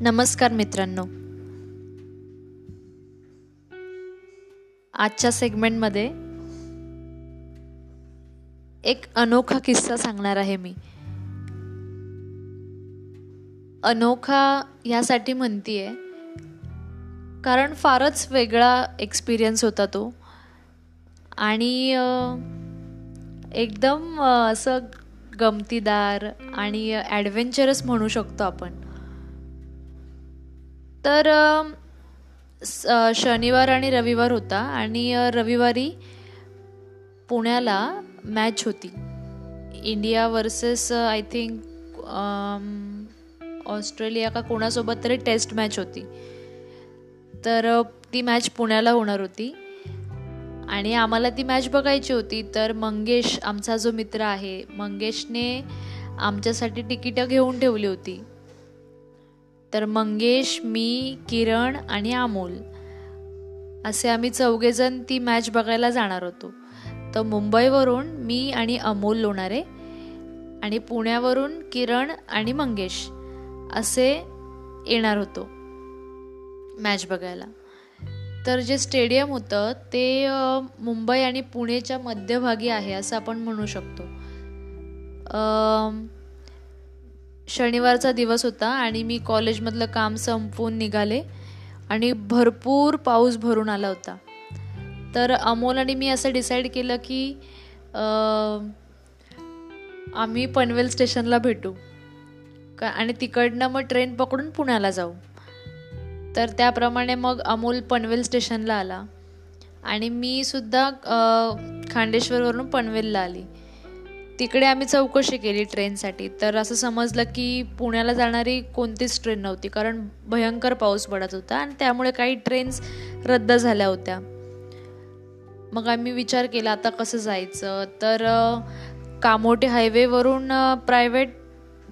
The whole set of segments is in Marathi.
नमस्कार मित्रांनो. आजच्या सेगमेंटमध्ये एक अनोखा किस्सा सांगणार आहे मी. अनोखा ह्यासाठी म्हणतीये कारण फारच वेगळा एक्सपिरियन्स होता तो. आणि एकदम असं गमतीदार आणि ॲडव्हेंचरस म्हणू शकतो आपण. तर शनिवार आणि रविवार होता आणि रविवारी पुण्याला मॅच होती. India versus I think Australia का कोणासोबत तरी टेस्ट मॅच होती. तर ती मॅच पुण्याला होणार होती. आणि आम्हाला ती मॅच बघायची होती. तर मंगेश आमचा जो मित्र आहे मंगेशने आमच्यासाठी तिकीटं घेऊन ठेवली होती. तर मंगेश मी किरण आणि अमोल. असे आम्ही चौघेजण ती मॅच बघायला जाणार होतो. तर मुंबईवरून मी आणि अमोल लोणारे आणि पुण्यावरून किरण आणि मंगेश असे येणार होतो मॅच बघायला. तर जे स्टेडियम होतं ते मुंबई आणि पुणेच्या मध्यभागी आहे असं आपण म्हणू शकतो. शनिवारचा दिवस होता आणि मी कॉलेजमधलं काम संपवून निघाले आणि भरपूर पाऊस भरून आला होता. तर अमोल आणि मी असं डिसाईड केलं की आम्ही पनवेल स्टेशनला भेटू. का आणि तिकडनं मग ट्रेन पकडून पुण्याला जाऊ. तर त्याप्रमाणे मग अमोल पनवेल स्टेशनला आला. आणि मी सुद्धा खांडेश्वरवरून पनवेलला आली. तिकडे आम्ही चौकशी केली ट्रेनसाठी. तर असं समजलं की पुण्याला जाणारी कोणतीच ट्रेन नव्हती कारण भयंकर पाऊस पडत होता आणि त्यामुळे काही ट्रेन्स रद्द झाल्या होत्या. मग आम्ही विचार केला आता कसं जायचं? तर कामोटे हायवेवरून प्रायव्हेट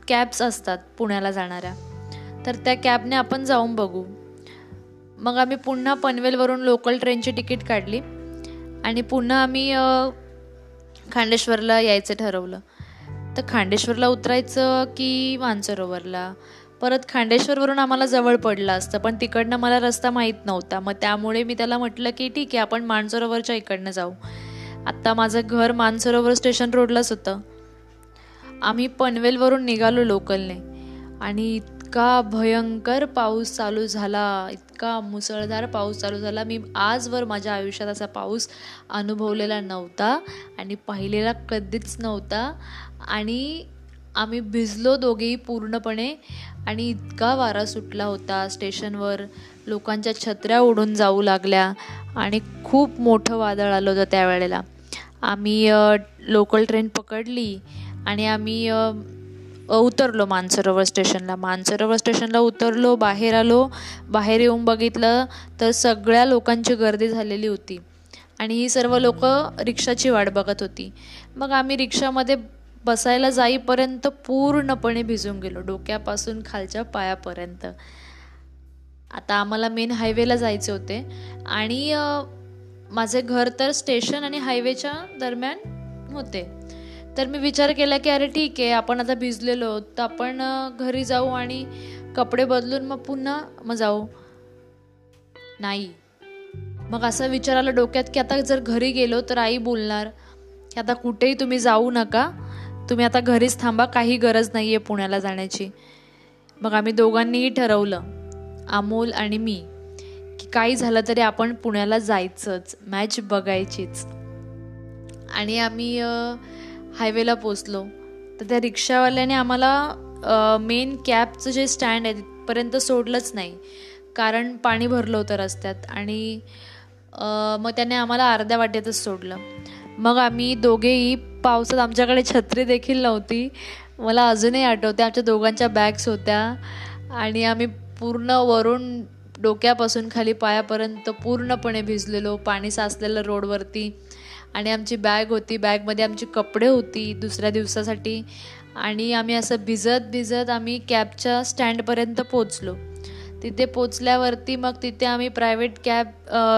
कॅब्स असतात पुण्याला जाणाऱ्या. तर त्या कॅबने आपण जाऊन बघू. मग आम्ही पुन्हा पनवेलवरून लोकल ट्रेनची तिकीट काढली आणि पुन्हा आम्ही खांडेश्वरला यायचं ठरवलं. तर खांडेश्वरला उतरायचं की मानसरोवरला परत खांडेश्वरवरून आम्हाला जवळ पडलं असतं पण तिकडनं मला रस्ता माहीत नव्हता. मग त्यामुळे मी त्याला म्हटलं की ठीक आहे आपण मानसरोवरच्या इकडनं जाऊ. आत्ता माझं घर मानसरोवर स्टेशन रोडलाच होतं. आम्ही पनवेलवरून निघालो लोकलने. आणि इतका भयंकर पाऊस चालू झाला इतका मुसळधार पाऊस चालू झाला. मी आजवर माझ्या आयुष्यात असा पाऊस अनुभवलेला नव्हता आणि पाहिलेला कधीच नव्हता. आणि आम्ही भिजलो दोघेही पूर्णपणे आणि इतका वारा सुटला होता स्टेशनवर. लोकांच्या छत्र्या उडून जाऊ लागल्या आणि खूप मोठं वादळ आलं होतं त्यावेळेला. आम्ही लोकल ट्रेन पकडली आणि आम्ही उतरलो मानसरोवर स्टेशनला. मानसरोवर स्टेशनला उतरलो बाहेर आलो. बाहेर येऊन बघितलं तर सगळ्या लोकांची गर्दी झालेली होती. आणि ही सर्व लोक रिक्षाची वाट बघत होती. मग आम्ही रिक्षामध्ये बसायला जाईपर्यंत पूर्णपणे भिजून गेलो डोक्यापासून खालच्या पायापर्यंत. आता आम्हाला मेन हायवेला जायचे होते. आणि माझे घर तर स्टेशन आणि हायवेच्या दरम्यान होते. तर मी विचार केला की अरे ठीक आहे आपण आता भिजलेलो तर आपण घरी जाऊ आणि कपडे बदलून मग पुन्हा मग जाऊ. नाही. मग असं विचार आला डोक्यात की आता जर घरी गेलो तर आई बोलणार की आता कुठेही तुम्ही जाऊ नका तुम्ही आता घरीच थांबा काही गरज नाही आहे पुण्याला जाण्याची. मग आम्ही दोघांनीही ठरवलं अमोल आणि मी की काही झालं तरी आपण पुण्याला जायचंच मॅच बघायचीच. आणि आम्ही हायवेला पोचलो तर त्या रिक्षावाल्याने आम्हाला मेन कॅबचं जे स्टँड आहे तिथपर्यंत सोडलंच नाही. कारण पाणी भरलं होतं रस्त्यात आणि मग त्याने आम्हाला अर्ध्या वाटेतच सोडलं. मग आम्ही दोघेही पावसात आमच्याकडे छत्री देखील नव्हती. मला अजूनही आठवते आमच्या दोघांच्या बॅग्स होत्या आणि आम्ही पूर्ण वरून डोक्यापासून खाली पायापर्यंत पूर्णपणे भिजलेलो पाणी साचलेलं रोडवरती. आणि आमची बॅग होती. बॅगमध्ये आमची कपडे होती दुसऱ्या दिवसासाठी. आणि आम्ही असं भिजत भिजत आम्ही कॅबच्या स्टँडपर्यंत पोचलो तिथे पोचल्यावरती मग तिथे आम्ही प्रायव्हेट कॅब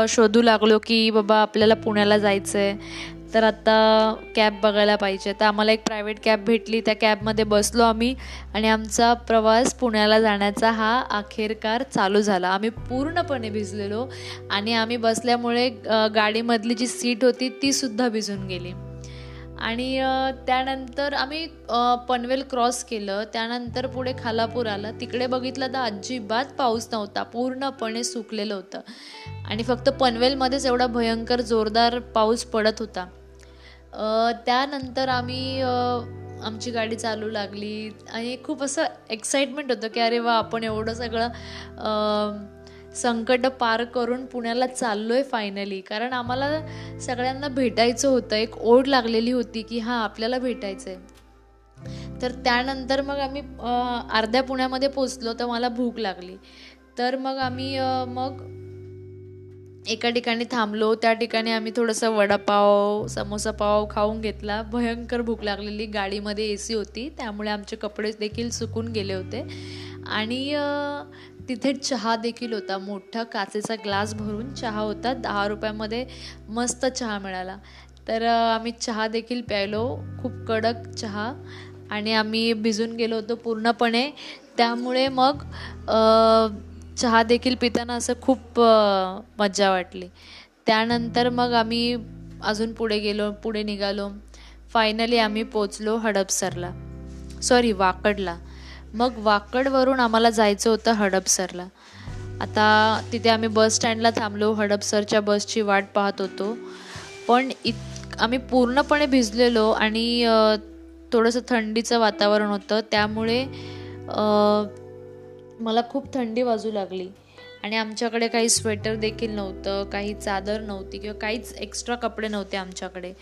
शोधू लागलो की बाबा आपल्याला पुण्याला जायचं आहे तर आत्ता कॅब बघायला पाहिजे. तर आम्हाला एक प्रायव्हेट कॅब भेटली. त्या कॅबमध्ये बसलो आम्ही आणि आमचा प्रवास पुण्याला जाण्याचा हा अखेरकार चालू झाला. आम्ही पूर्णपणे भिजलेलो आणि आम्ही बसल्यामुळे गाडीमधली जी सीट होती तीसुद्धा भिजून गेली. आणि त्यानंतर आम्ही पनवेल क्रॉस केलं. त्यानंतर पुढे खालापूर आलं. तिकडे बघितलं तर अजिबात पाऊस नव्हता. पूर्णपणे सुकलेलं होतं. आणि फक्त पनवेलमध्येच एवढा भयंकर जोरदार पाऊस पडत होता. त्यानंतर आम्ही आमची गाडी चालू लागली. आणि खूप असं एक्साइटमेंट होतं की अरे वा आपण एवढं सगळं संकट पार करून पुण्याला चाललो आहे फायनली कारण आम्हाला सगळ्यांना भेटायचं होतं. एक ओढ लागलेली होती की हां आपल्याला भेटायचं आहे तर त्यानंतर मग आम्ही अर्ध्या पुण्यामध्ये पोचलो तर मला भूक लागली. तर मग आम्ही मग एका ठिकाणी थांबलो. त्या ठिकाणी आम्ही थोडंसं वडापाव समोसा पाव खाऊन घेतला. भयंकर भूक लागलेली. गाडीमध्ये ए सी होती. त्यामुळे आमचे कपडे देखील सुकून गेले होते. आणि तिथे चहा देखील होता. मोठा काचेचा ग्लास भरून चहा होता. दहा रुपयामध्ये मस्त चहा मिळाला. तर आम्ही चहा देखील प्यायलो. खूप कडक चहा. आणि आम्ही भिजून गेलो होतो पूर्णपणे. त्यामुळे मग चहा देखील पिताना असं खूप मज्जा वाटली. त्यानंतर मग आम्ही अजून पुढे गेलो पुढे निघालो. फायनली आम्ही पोचलो हडपसरला. सॉरी वाकडला. मग वाकडवरून आम्हाला जायचं होतं हडपसरला आता तिथे आम्ही बस स्टँडला थांबलो हडपसरच्या बसची वाट पाहत होतो. पण इत आम्ही पूर्णपणे भिजलेलो आणि थोडंसं थंडीचं वातावरण होतं. त्यामुळे मला खूप थंडी वाजू लागली. आणि आमच्याकडे काही स्वेटर देखील नव्हतं काही चादर नव्हती किंवा काहीच एक्स्ट्रा कपडे नव्हते आमच्याकडे.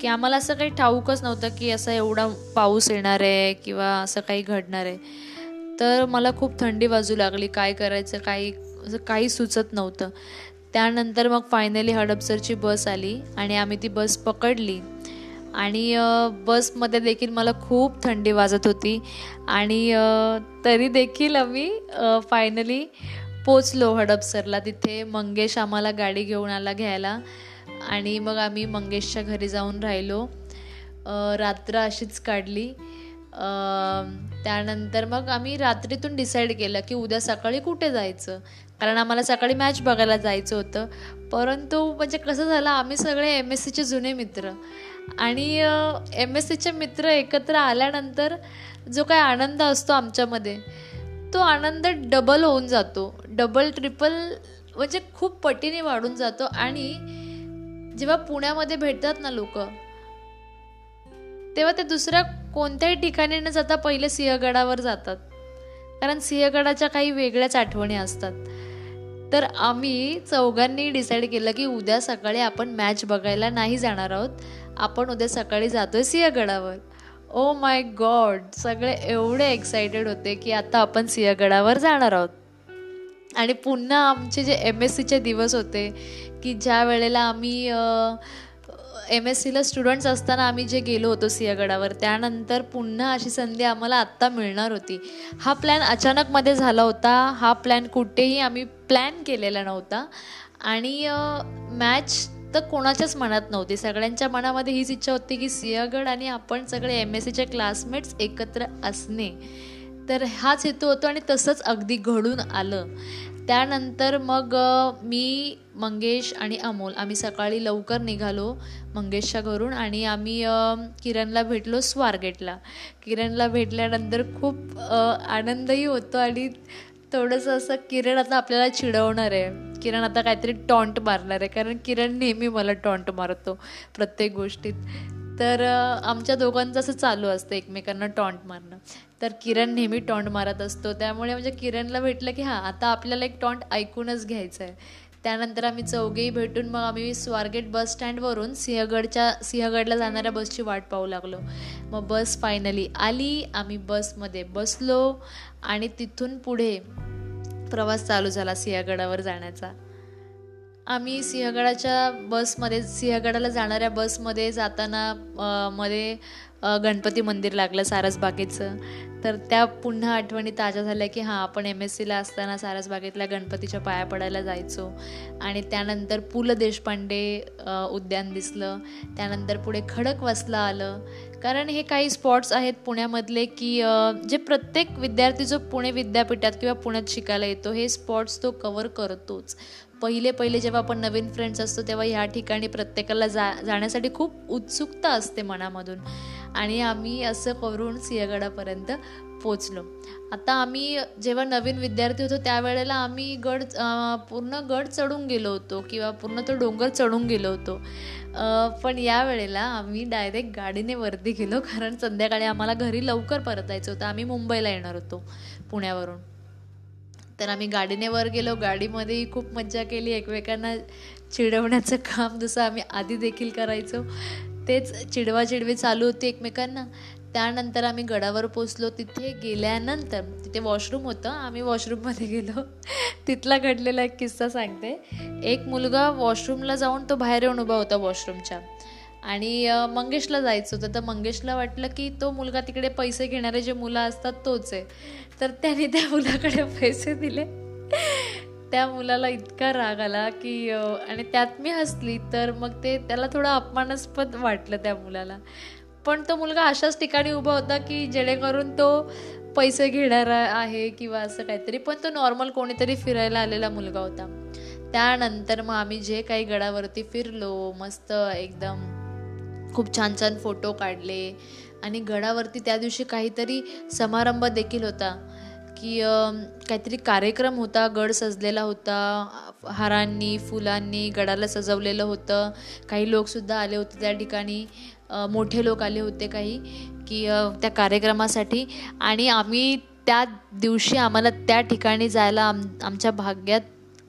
की आम्हाला असं काही ठाऊकच नव्हतं की असा एवढा पाऊस येणार आहे किंवा असं काही घडणार आहे. तर मला खूप थंडी वाजू लागली काय करायचं काही असं काही सुचत नव्हतं. त्यानंतर मग फायनली हडपसरची बस आली आणि आम्ही ती बस पकडली. आणि बसमध्ये देखील मला खूप थंडी वाजत होती. आणि तरी देखील आम्ही फायनली पोचलो हडपसरला तिथे. मंगेश आम्हाला गाडी घेऊन आला घ्यायला. आणि मग आम्ही मंगेशच्या घरी जाऊन राहिलो. रात्र अशीच काढली. त्यानंतर मग आम्ही रात्रीतून डिसाईड केलं की उद्या सकाळी कुठे जायचं? कारण आम्हाला सकाळी मॅच बघायला जायचं होतं. परंतु म्हणजे कसं झालं आम्ही सगळे एम एस सीचे जुने मित्र. आणि एम एस सीचे मित्र एकत्र आल्यानंतर जो काय आनंद असतो आमच्यामध्ये तो आनंद डबल होऊन जातो. डबल ट्रिपल म्हणजे खूप पटीने वाढून जातो आणि जेव्हा पुण्यामध्ये भेटतात ना लोक तेव्हा ते दुसऱ्या कोणत्याही ठिकाणी न जाता पहिले सिंहगडावर जातात. कारण सिंहगडाच्या काही वेगळ्याच आठवणी असतात. तर आम्ही चौघांनी डिसाईड केलं की उद्या सकाळी आपण मॅच बघायला नाही जाणार आहोत. आपण उद्या सकाळी जातोय सिंहगडावर. ओ माय गॉड सगळे एवढे एक्सायटेड होते की आता आपण सिंहगडावर जाणार आहोत. आणि पुन्हा आमचे जे एम एस सीचे दिवस होते की ज्या वेळेला आम्ही एम एस सीला स्टुडंट्स असताना आम्ही जे गेलो होतो सिंहगडावर त्यानंतर पुन्हा अशी संधी आम्हाला आत्ता मिळणार होती. हा प्लॅन अचानकमध्ये झाला होता. हा प्लॅन कुठेही आम्ही प्लॅन केलेला नव्हता. आणि मॅच तर कोणाच्याच मनात नव्हती. सगळ्यांच्या मनामध्ये हीच इच्छा होती की सिंहगड आणि आपण सगळे एम एस सीचे क्लासमेट्स एकत्र असणे. तर हाच हेतू होतो आणि तसंच अगदी घडून आलं. त्यानंतर मग मी मंगेश आणि अमोल आम्ही सकाळी लवकर निघालो मंगेशच्या घरून आणि आम्ही किरणला भेटलो स्वारगेटला. किरणला भेटल्यानंतर खूप आनंदही होतो आणि थोडंसं असं किरण आता आपल्याला चिडवणार आहे. किरण आता काहीतरी टॉन्ट मारणार आहे. कारण किरण नेहमी मला टॉन्ट मारतो प्रत्येक गोष्टीत. तर आमच्या दोघांचं असं चालू असतं एकमेकांना टॉन्ट मारणं. तर किरण नेहमी टॉन्ट मारत असतो. त्यामुळे म्हणजे किरणला भेटलं की हां आता आपल्याला एक टॉन्ट ऐकूनच घ्यायचं आहे. त्यानंतर आम्ही चौघेही भेटून मग आम्ही स्वारगेट बस स्टँडवरून सिंहगडच्या सिंहगडला जाणाऱ्या बसची वाट पाहू लागलो. मग बस फायनली आली. आम्ही बसमध्ये बसलो आणि तिथून पुढे प्रवास चालू झाला सिंहगडावर जाण्याचा. आम्ही सिंहगडाच्या बसमध्ये सिंहगडाला जाणाऱ्या बसमध्ये जाताना मध्ये गणपती मंदिर लागलं सारसबागेचं तर त्या पुन्हा आठवणी ताज्या झाल्या की हां आपण एम एस सीला असताना सारसबागेतल्या गणपतीच्या पाया पडायला जायचो. आणि त्यानंतर पु ल देशपांडे उद्यान दिसलं. त्यानंतर पुढे खडकवासला आलं. कारण हे काही स्पॉट्स आहेत पुण्यामधले की जे प्रत्येक विद्यार्थी जो पुणे विद्यापीठात किंवा पुण्यात शिकायला येतो हे स्पॉट्स तो कवर करतोच. पहिले पहिले जेव्हा आपण नवीन फ्रेंड्स असतो तेव्हा ह्या ठिकाणी प्रत्येकाला जा जाण्यासाठी खूप उत्सुकता असते मनामधून. आणि आम्ही असं करून सिंहगडापर्यंत पोचलो. आता आम्ही जेव्हा नवीन विद्यार्थी होतो त्यावेळेला आम्ही गड पूर्ण गड चढून गेलो होतो किंवा पूर्ण तो डोंगर चढून गेलो होतो. पण या वेळेला आम्ही डायरेक्ट गाडीने वरती गेलो कारण संध्याकाळी आम्हाला घरी लवकर परतायचं होतं. आम्ही मुंबईला येणार होतो पुण्यावरून. तर आम्ही गाडीने वर गेलो. गाडीमध्येही खूप मज्जा केली. एकमेकांना चिडवण्याचं काम जसं आम्ही आधी देखील करायचो. तेच चिडवा चिडवी चालू होती एकमेकांना. त्यानंतर आम्ही गडावर पोचलो. तिथे गेल्यानंतर तिथे वॉशरूम होतं. आम्ही वॉशरूममध्ये गेलो. तिथला घडलेला एक किस्सा सांगते. एक मुलगा वॉशरूमला जाऊन तो बाहेर येऊन उभा होता वॉशरूमच्या आणि मंगेशला जायचं होतं. तर मंगेशला वाटलं की तो मुलगा तिकडे पैसे घेणारे जे मुलं असतात तोच आहे. तर त्याने त्या मुलाकडे पैसे दिले. त्या मुलाला इतका राग आला की आणि त्यात मी हसली तर मग ते त्याला थोडं अपमानास्पद वाटलं त्या मुलाला. पण तो मुलगा अशाच ठिकाणी उभा होता की जेणेकरून तो पैसे घेणारा आहे किंवा असं काहीतरी पण तो नॉर्मल कोणीतरी फिरायला आलेला मुलगा होता. त्यानंतर मग आम्ही जे काही गडावरती फिरलो मस्त एकदम खूप छान छान फोटो काढले. आणि गडावरती त्या दिवशी काहीतरी समारंभ देखील होता. की काहीतरी कार्यक्रम होता गड सजलेला होता हारांनी फुलांनी गडाला सजवलेलं होतं. काही लोकसुद्धा आले होते त्या ठिकाणी. मोठे लोक आले होते काही की त्या कार्यक्रमासाठी. आणि आम्ही त्या दिवशी आम्हाला त्या ठिकाणी जायला आम आमच्या भाग्यात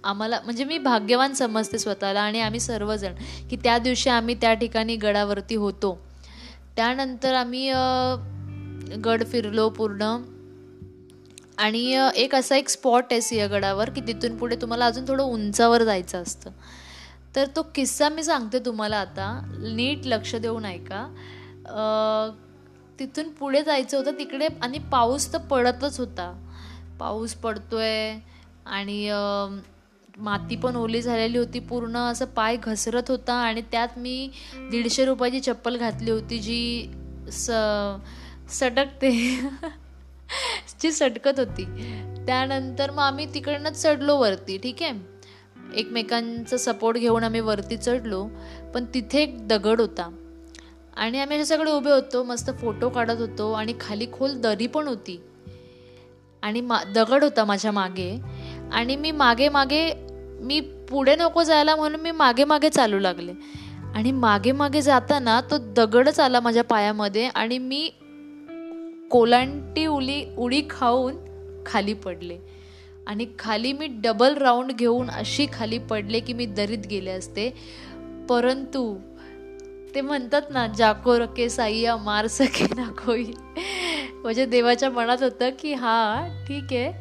आम्हाला म्हणजे मी भाग्यवान समजते स्वतःला आणि आम्ही सर्वजण की त्या दिवशी आम्ही त्या ठिकाणी गडावरती होतो. त्यानंतर आम्ही गड फिरलो पूर्ण. आणि एक असा एक स्पॉट आहे सिंहगडावर की तिथून पुढे तुम्हाला अजून थोडं उंचावर जायचं असतं. तर तो किस्सा मी सांगते तुम्हाला आता. नीट लक्ष देऊन ऐका. तिथून पुढे जायचं होतं तिकडे आणि पाऊस तर पडतच होता. पाऊस पडतोय आणि माती पण ओली झालेली होती पूर्ण असं पाय घसरत होता आणि त्यात मी दीडशे रुपयाची चप्पल घातली होती जी स सटकते जी सटकत होती. त्यानंतर मग आम्ही तिकडनंच चढलो वरती ठीक आहे? एकमेकांचा सपोर्ट घेऊन आम्ही वरती चढलो पण तिथे एक दगड होता. आणि आम्ही अशा सगळे उभे होतो मस्त फोटो काढत होतो आणि खाली खोल दरी पण होती. आणि मा दगड होता माझ्या मागे. आणि मी मागे मागे मी पुढे नको जायला म्हणून मी मागे मागे चालू लागले. आणि मागे मागे जाताना तो दगडच आला माझ्या पायामध्ये आणि मी कोलांटी उली उडी खाऊन खाली पडले. आणि खाली मी डबल राऊंड घेऊन अशी खाली पडले की मी दरीत गेले असते. परंतु ते म्हणतात ना जाको रके साईया मार सके ना कोई. म्हणजे देवाच्या मनात होतं की हा ठीक आहे.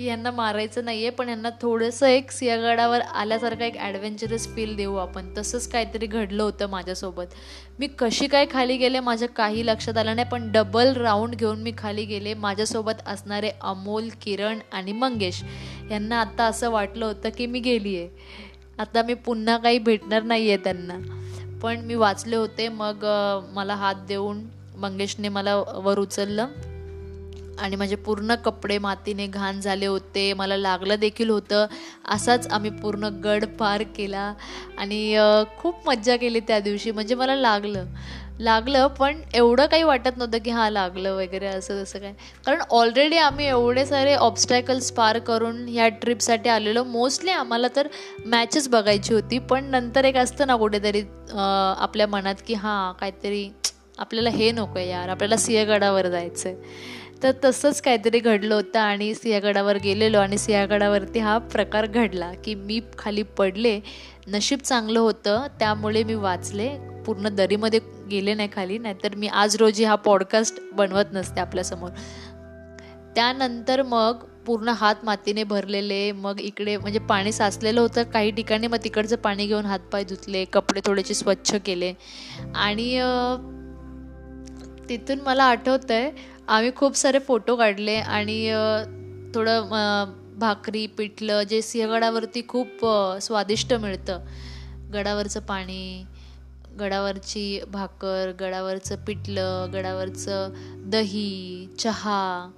की यांना मारायचं नाही आहे पण यांना थोडंसं एक सिंहगडावर आल्यासारखं एक ॲडव्हेंचरस फील देऊ आपण. तसंच काहीतरी घडलं होतं माझ्यासोबत. मी कशी काय खाली गेले माझ्या काही लक्षात आलं नाही पण डबल राऊंड घेऊन मी खाली गेले माझ्यासोबत असणारे अमोल किरण आणि मंगेश. यांना आत्ता असं वाटलं होतं की मी गेली आहे आता मी पुन्हा काही भेटणार नाही आहे त्यांना. पण मी वाचले होते मग मला हात देऊन मंगेशने मला वर उचललं. आणि माझे पूर्ण कपडे मातीने घाण झाले होते. मला लागलं देखील होतं. असाच आम्ही पूर्ण गड पार केला. आणि खूप मज्जा केली त्या दिवशी. म्हणजे मला लागलं. लागलं पण एवढं काही वाटत नव्हतं की हां लागलं वगैरे असं तसं काय. कारण ऑलरेडी आम्ही एवढे सारे ऑब्स्टॅकल्स पार करून ह्या ट्रिपसाठी आलेलो. मोस्टली आम्हाला तर मॅचेस बघायची होती. पण नंतर एक असतं ना कुठेतरी आपल्या मनात की हां काहीतरी आपल्याला हे नको आहे यार. आपल्याला सिंहगडावर जायचं आहे तर तसंच काहीतरी घडलं होतं आणि सिंहगडावर गेलेलो आणि सिंहगडावरती हा प्रकार घडला की मी खाली पडले नशीब चांगलं होतं त्यामुळे मी वाचले पूर्ण दरीमध्ये गेले नाही खाली नाहीतर मी आज रोजी हा पॉडकास्ट बनवत नसते आपल्यासमोर. त्यानंतर मग पूर्ण हात मातीने भरलेले मग इकडे म्हणजे पाणी साचलेलं होतं काही ठिकाणी मग तिकडचं पाणी घेऊन हातपाय धुतले कपडे थोडेसे स्वच्छ केले. आणि तिथून मला आठवतं आहे आम्ही खूप सारे फोटो काढले आणि थोडं भाकरी पिठलं जे सिंहगडावरती खूप स्वादिष्ट मिळतं. गडावरचं पाणी गडावरची भाकर गडावरचं पिठलं गडावरचं दही चहा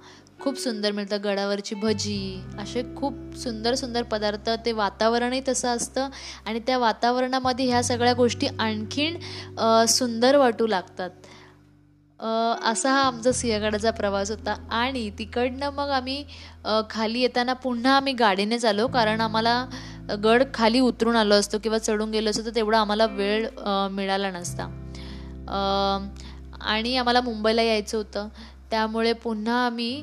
खूप सुंदर मिळतं. गडावरची भजी असे खूप सुंदर सुंदर पदार्थ ते वातावरणही तसं असतं आणि त्या वातावरणामध्ये ह्या सगळ्या गोष्टी आणखीन सुंदर वाटू लागतात. असा हा आमचा सिंहगडाचा प्रवास होता. आणि तिकडनं मग आम्ही खाली येताना पुन्हा आम्ही गाडीनेच आलो कारण आम्हाला गड खाली उतरून आलो असतो किंवा चढून गेलो असतो तर तेवढा आम्हाला वेळ मिळाला नसता. आणि आम्हाला मुंबईला यायचं होतं. त्यामुळे पुन्हा आम्ही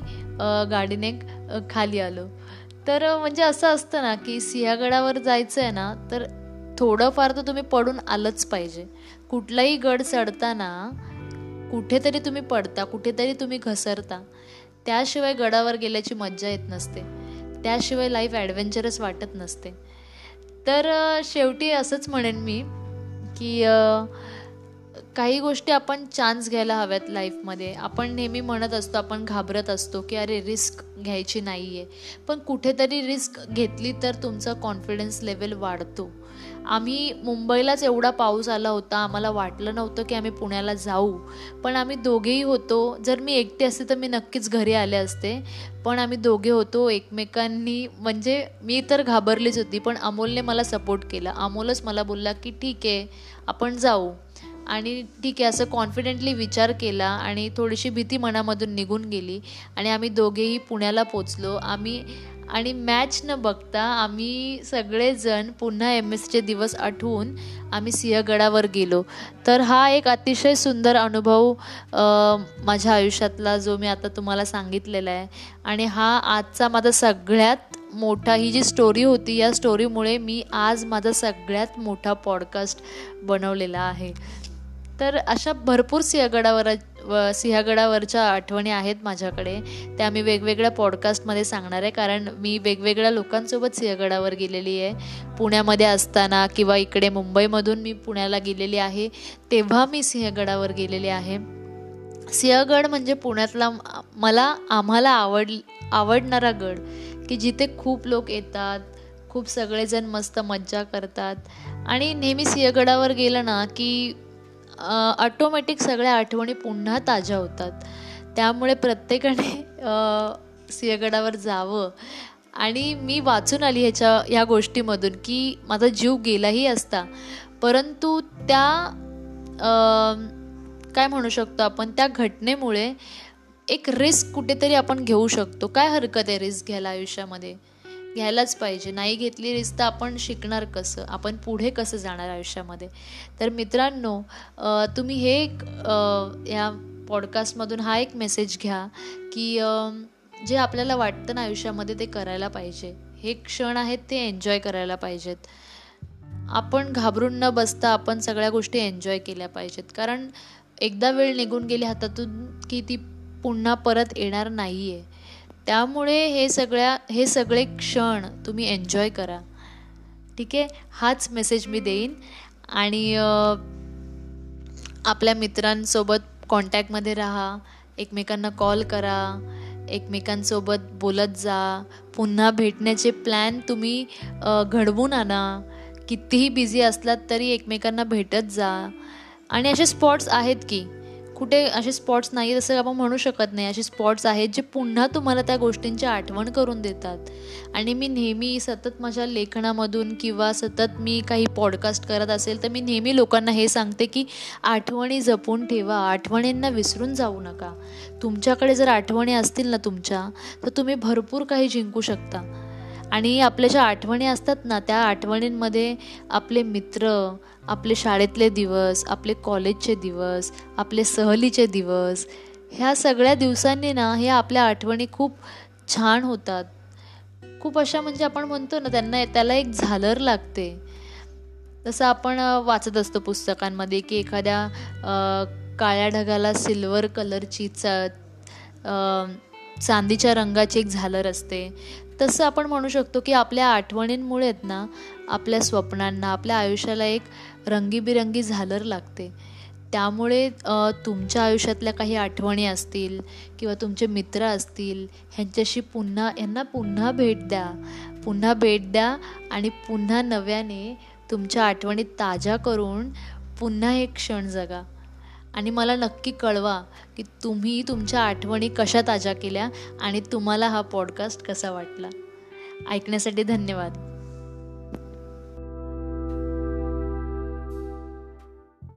गाडीने खाली आलो. तर म्हणजे असं असतं ना की सिंहगडावर जायचं आहे ना तर थोडंफार तर तुम्ही पडून आलंच पाहिजे. कुठलाही गड चढताना कुठेतरी तुम्ही पडता कुठेतरी तुम्ही घसरता. त्याशिवाय गडावर गेल्याची मज्जा येत नसते. त्याशिवाय लाईफ ॲडव्हेंचरस वाटत नसते. तर शेवटी असंच म्हणेन मी की काही गोष्टी आपण चान्स घ्यायला हव्यात लाईफमध्ये आपण नेहमी म्हणत असतो आपण घाबरत असतो की अरे रिस्क घ्यायची नाही आहे पण कुठेतरी रिस्क घेतली तर तुमचा कॉन्फिडन्स लेवल वाढतो. आम्ही मुंबईलाच एवढा पाऊस आला होता. आम्हाला वाटलं नव्हतं की आम्ही पुण्याला जाऊ. पण आम्ही दोघेही होतो. जर मी एकटे असते तर मी नक्कीच घरी आले असते. पण आम्ही दोघे होतो एकमेकांनी. म्हणजे मी तर घाबरलीच होती पण अमोलने मला सपोर्ट केला. अमोलच मला बोलला की ठीक आहे आपण जाऊ. आणि ठीक आहे असं कॉन्फिडेंटली विचार केला आणि थोडीशी भीती मनामधून निघून गेली. आणि आम्ही दोघेही पुण्याला पोचलो आम्ही आणि मॅच न बघता आम्ही सगळेजण पुन्हा एम एसचे दिवस आठवून आम्ही सिंहगडावर गेलो. तर हा एक अतिशय सुंदर अनुभव माझ्या आयुष्यातला जो मी आता तुम्हाला सांगितलेला आहे. आणि हा आजचा माझा सगळ्यात मोठा ही जी स्टोरी होती या स्टोरीमुळे मी आज माझा सगळ्यात मोठा पॉडकास्ट बनवलेला आहे. तर अशा भरपूर सिंहगडावर व सिंहगडावरच्या आठवणी आहेत माझ्याकडे. त्या मी वेगवेगळ्या पॉडकास्टमध्ये सांगणार आहे. कारण मी वेगवेगळ्या लोकांसोबत सिंहगडावर गेलेली आहे. पुण्यामध्ये असताना किंवा इकडे मुंबईमधून मी पुण्याला गेलेली आहे. तेव्हा मी सिंहगडावर गेलेले आहे. सिंहगड म्हणजे पुण्यातला मला आम्हाला आवड आवडणारा गड. की जिथे खूप लोक येतात खूप सगळेजण मस्त मज्जा करतात. आणि नेहमी सिंहगडावर गेलं ना की ऑटोमॅटिक सगळ्या आठवणी पुन्हा ताज्या होतात. त्यामुळे प्रत्येकाने सिंहगडावर जावं. आणि मी वाचून आली ह्याच्या ह्या गोष्टीमधून की माझा जीव गेलाही असता. परंतु त्या काय म्हणू शकतो आपण त्या घटनेमुळे एक रिस्क कुठेतरी आपण घेऊ शकतो. काय हरकत आहे रिस्क घ्यायला आयुष्यामध्ये? घ्यायलाच पाहिजे. नाही घेतली रिस्क तर आपण शिकणार कसं? आपण पुढे कसं जाणार आयुष्यामध्ये? तर मित्रांनो तुम्ही हे एक या पॉडकास्टमधून हा एक मेसेज घ्या की जे आपल्याला वाटतं ना आयुष्यामध्ये ते करायला पाहिजे. हे क्षण आहेत ते एन्जॉय करायला पाहिजेत. आपण घाबरून न बसता आपण सगळ्या गोष्टी एन्जॉय केल्या पाहिजेत. कारण एकदा वेळ निघून गेली हातातून की ती पुन्हा परत येणार नाही आहे त्यामुळे हे सगळ्या हे सगळे क्षण तुम्ही एन्जॉय करा. ठीक आहे? हाच मेसेज मी देईन. आणि आपल्या मित्रांसोबत कॉन्टॅक्टमध्ये राहा. एकमेकांना कॉल करा. एकमेकांसोबत बोलत जा. पुन्हा भेटण्याचे प्लॅन तुम्ही घडवून आणा. कितीही बिझी असलात तरी एकमेकांना भेटत जा. आणि असे स्पॉट्स आहेत की कुठे असे स्पॉट्स नाही असं आपण म्हणू शकत नाही. असे स्पॉट्स आहेत जे पुन्हा तुम्हाला त्या गोष्टींची आठवण करून देतात. आणि मी नेहमी सतत माझ्या लेखनामधून किंवा सतत मी काही पॉडकास्ट करत असेल तर मी नेहमी लोकांना हे सांगते की आठवणी जपून ठेवा. आठवणींना विसरून जाऊ नका. तुमच्याकडे जर आठवणी असतील ना तुमच्या तर तुम्ही भरपूर काही जिंकू शकता. आणि आपल्या ज्या आठवणी असतात ना त्या आठवणींमध्ये आपले मित्र आपले शाळेतले दिवस आपले कॉलेजचे दिवस आपले सहलीचे दिवस ह्या सगळ्या दिवसांनी ना ह्या आपल्या आठवणी खूप छान होतात. खूप अशा म्हणजे आपण म्हणतो ना त्यांना त्याला एक झालर लागते. जसं आपण वाचत असतो पुस्तकांमध्ये की एखाद्या काळ्या ढगाला सिल्वर कलरची च चांदीच्या रंगाची एक झालर असते. तसं आपण म्हणू शकतो की आपल्या आठवणींमुळे ना आपल्या स्वप्नांना आपल्या आयुष्याला एक रंगीबिरंगी झालर लागते. त्यामुळे तुमच्या आयुष्यातल्या काही आठवणी असतील किंवा तुमचे मित्र असतील ह्यांच्याशी पुन्हा यांना पुन्हा भेट द्या. पुन्हा भेट द्या आणि पुन्हा नव्याने तुमच्या आठवणी ताज्या करून पुन्हा एक क्षण जगा. आणि मला नक्की कळवा की तुम्ही तुमच्या आठवणी कशा ताज्या केल्या आणि तुम्हाला हा पॉडकास्ट कसा वाटला. ऐकण्यासाठी धन्यवाद.